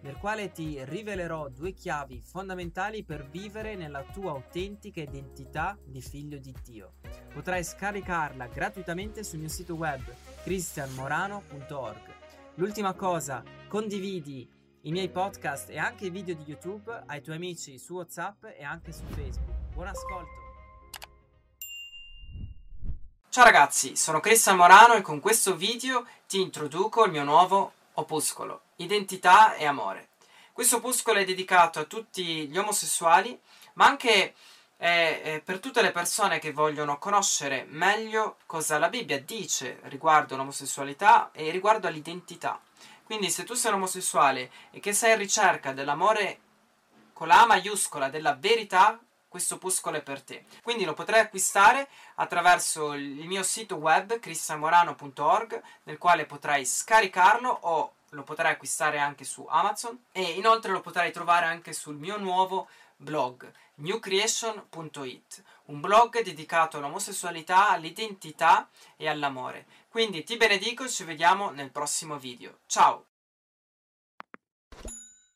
nel quale ti rivelerò due chiavi fondamentali per vivere nella tua autentica identità di figlio di Dio. Potrai scaricarla gratuitamente sul mio sito web cristianmorano.org. L'ultima cosa, condividi i miei podcast e anche i video di YouTube ai tuoi amici su WhatsApp e anche su Facebook. Buon ascolto! Ciao ragazzi, sono Cristian Morano e con questo video ti introduco il mio nuovo opuscolo, Identità e Amore. Questo opuscolo è dedicato a tutti gli omosessuali, ma anche è, è per tutte le persone che vogliono conoscere meglio cosa la Bibbia dice riguardo l'omosessualità e riguardo all'identità. Quindi se tu sei un omosessuale e che sei in ricerca dell'amore con la A maiuscola, della verità, questo opuscolo è per te. Quindi lo potrai acquistare attraverso il mio sito web cristianmorano.org nel quale potrai scaricarlo o lo potrai acquistare anche su Amazon e inoltre lo potrai trovare anche sul mio nuovo blog newcreation.it, un blog dedicato all'omosessualità, all'identità e all'amore. Quindi ti benedico e ci vediamo nel prossimo video. Ciao!